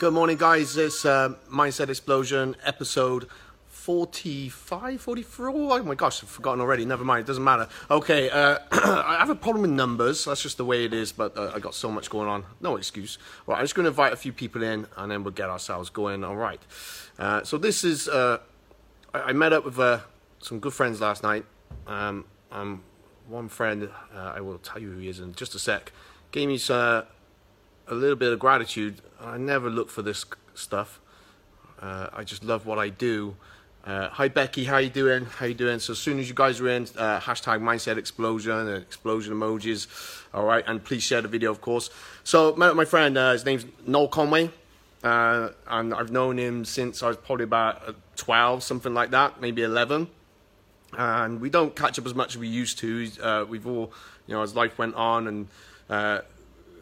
Good morning, guys. It's uh, Mindset Explosion episode 45, 44. Oh my gosh, I've forgotten already. Never mind, it doesn't matter. Okay, uh, I have a problem with numbers. That's just the way it is, but uh, I got so much going on. No excuse. Right, I'm just going to invite a few people in and then we'll get ourselves going. All right. Uh, so, this is. Uh, I, I, met up with uh, some good friends last night. Um, um, one friend, I will tell you who he is in just a sec, gave me some a little bit of gratitude. I never look for this stuff. Uh, I just love what I do. Uh, hi Becky, how you doing? How you doing? So as soon as you guys are in, uh, hashtag mindset explosion and explosion emojis. All right, and please share the video, of course. So met my friend. Uh, his name's Noel Conway, uh, and I've known him since I was probably about uh, 12, something like that, maybe 11. And we don't catch up as much as we used to. we've all, you know, as life went on and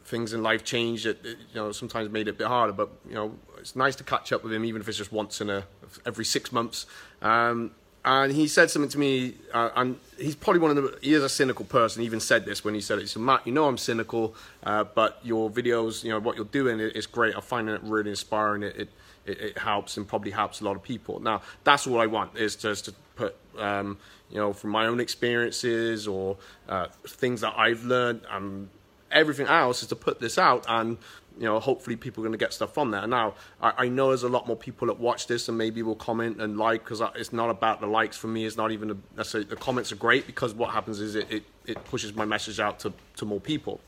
things in life changed. It, you know, sometimes made it a bit harder. But you know, it's nice to catch up with him, even if it's just once in a every six months. Um, and he said something to me, uh, and he's probably one of the. He is a cynical person. He even said this when he said it. Said, "Matt, you know I'm cynical, uh, but your videos, you know what you're doing, is great. I find it really inspiring. It, it it, it, helps and probably helps a lot of people. Now, that's all I want is just to put, um, you know, from my own experiences or uh, things that I've learned. Um, everything else is to put this out and you know hopefully people are going to get stuff from there. Now I, I, know there's a lot more people that watch this and maybe will comment and like because it's not about the likes for me it's not even a, necessarily the comments are great because what happens is it, it, it pushes my message out to, to more people.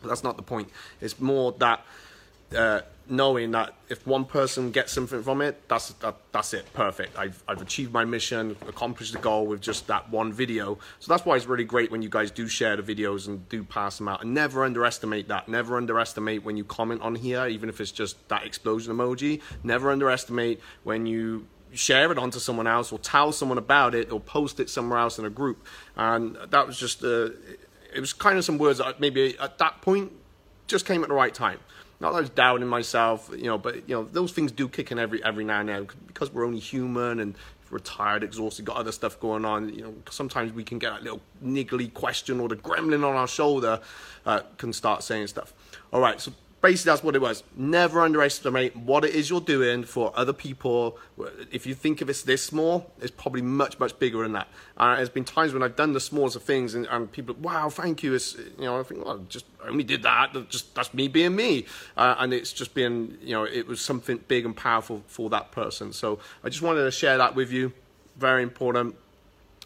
But that's not the point. It's more that uh, knowing that if one person gets something from it, that's that, that's it, perfect. I've I've achieved my mission, accomplished the goal with just that one video. So that's why it's really great when you guys do share the videos and do pass them out. And never underestimate that. Never underestimate when you comment on here, even if it's just that explosion emoji. Never underestimate when you share it onto someone else or tell someone about it or post it somewhere else in a group. And that was just uh, it was kind of some words that maybe at that point just came at the right time not that I was doubting myself, you know, but you know those things do kick in every every now and then because we're only human and we're tired, exhausted, got other stuff going on. You know, sometimes we can get a little niggly question or the gremlin on our shoulder uh, can start saying stuff. All right, so basically that's what it was. Never underestimate what it is you're doing for other people. If you think of it this small, it's probably much much bigger than that. Uh, there's been times when I've done the smallest of things, and, and people, wow, thank you. It's you know, I think, well, just I only did that. Just that's me being me, uh, and it's just been you know, it was something big and powerful for that person. So I just wanted to share that with you. Very important.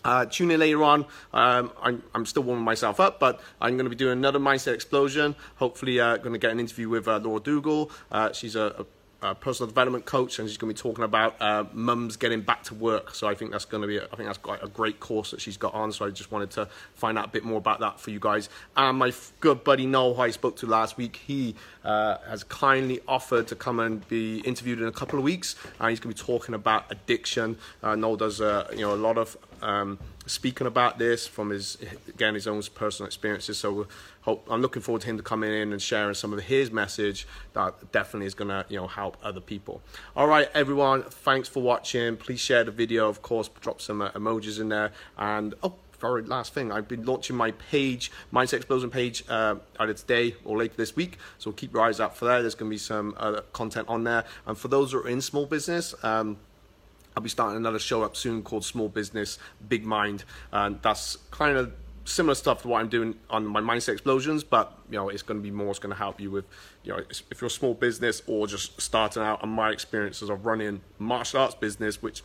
Uh, tune in later on. Um, I'm, I'm, still warming myself up, but I'm going to be doing another mindset explosion. Hopefully, uh, going to get an interview with uh, Laura Dougal. Uh, she's a, a uh, personal development coach, and she's going to be talking about uh, mums getting back to work. So I think that's going to be, a, I think that's quite a great course that she's got on. So I just wanted to find out a bit more about that for you guys. And my good buddy Noel, who I spoke to last week, he uh, has kindly offered to come and be interviewed in a couple of weeks, and he's going to be talking about addiction. Uh, Noel does, uh, you know, a lot of um, speaking about this from his again his own personal experiences. So hope, I'm looking forward to him to coming in and sharing some of his message that definitely is going to you know help other people. All right, everyone, thanks for watching. Please share the video, of course. Drop some uh, emojis in there, and oh very last thing, I've been launching my page, Mindset Explosion page, uh, either today or later this week. So keep your eyes out for that. There's going to be some other content on there. And for those who are in small business, um, I'll be starting another show up soon called Small Business Big Mind, and that's kind of similar stuff to what I'm doing on my mindset explosions, but you know it's going to be more. It's going to help you with you know if you're a small business or just starting out. And my experiences of running martial arts business, which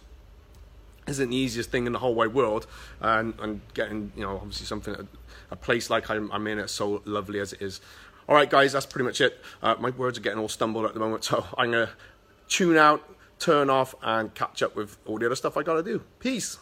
isn't the easiest thing in the whole wide world, and and getting you know obviously something a, a place like I'm, I'm in it so lovely as it is. All right, guys, that's pretty much it. Uh, my words are getting all stumbled at the moment, so I'm gonna tune out turn off and catch up with all the other stuff I got to do. Peace.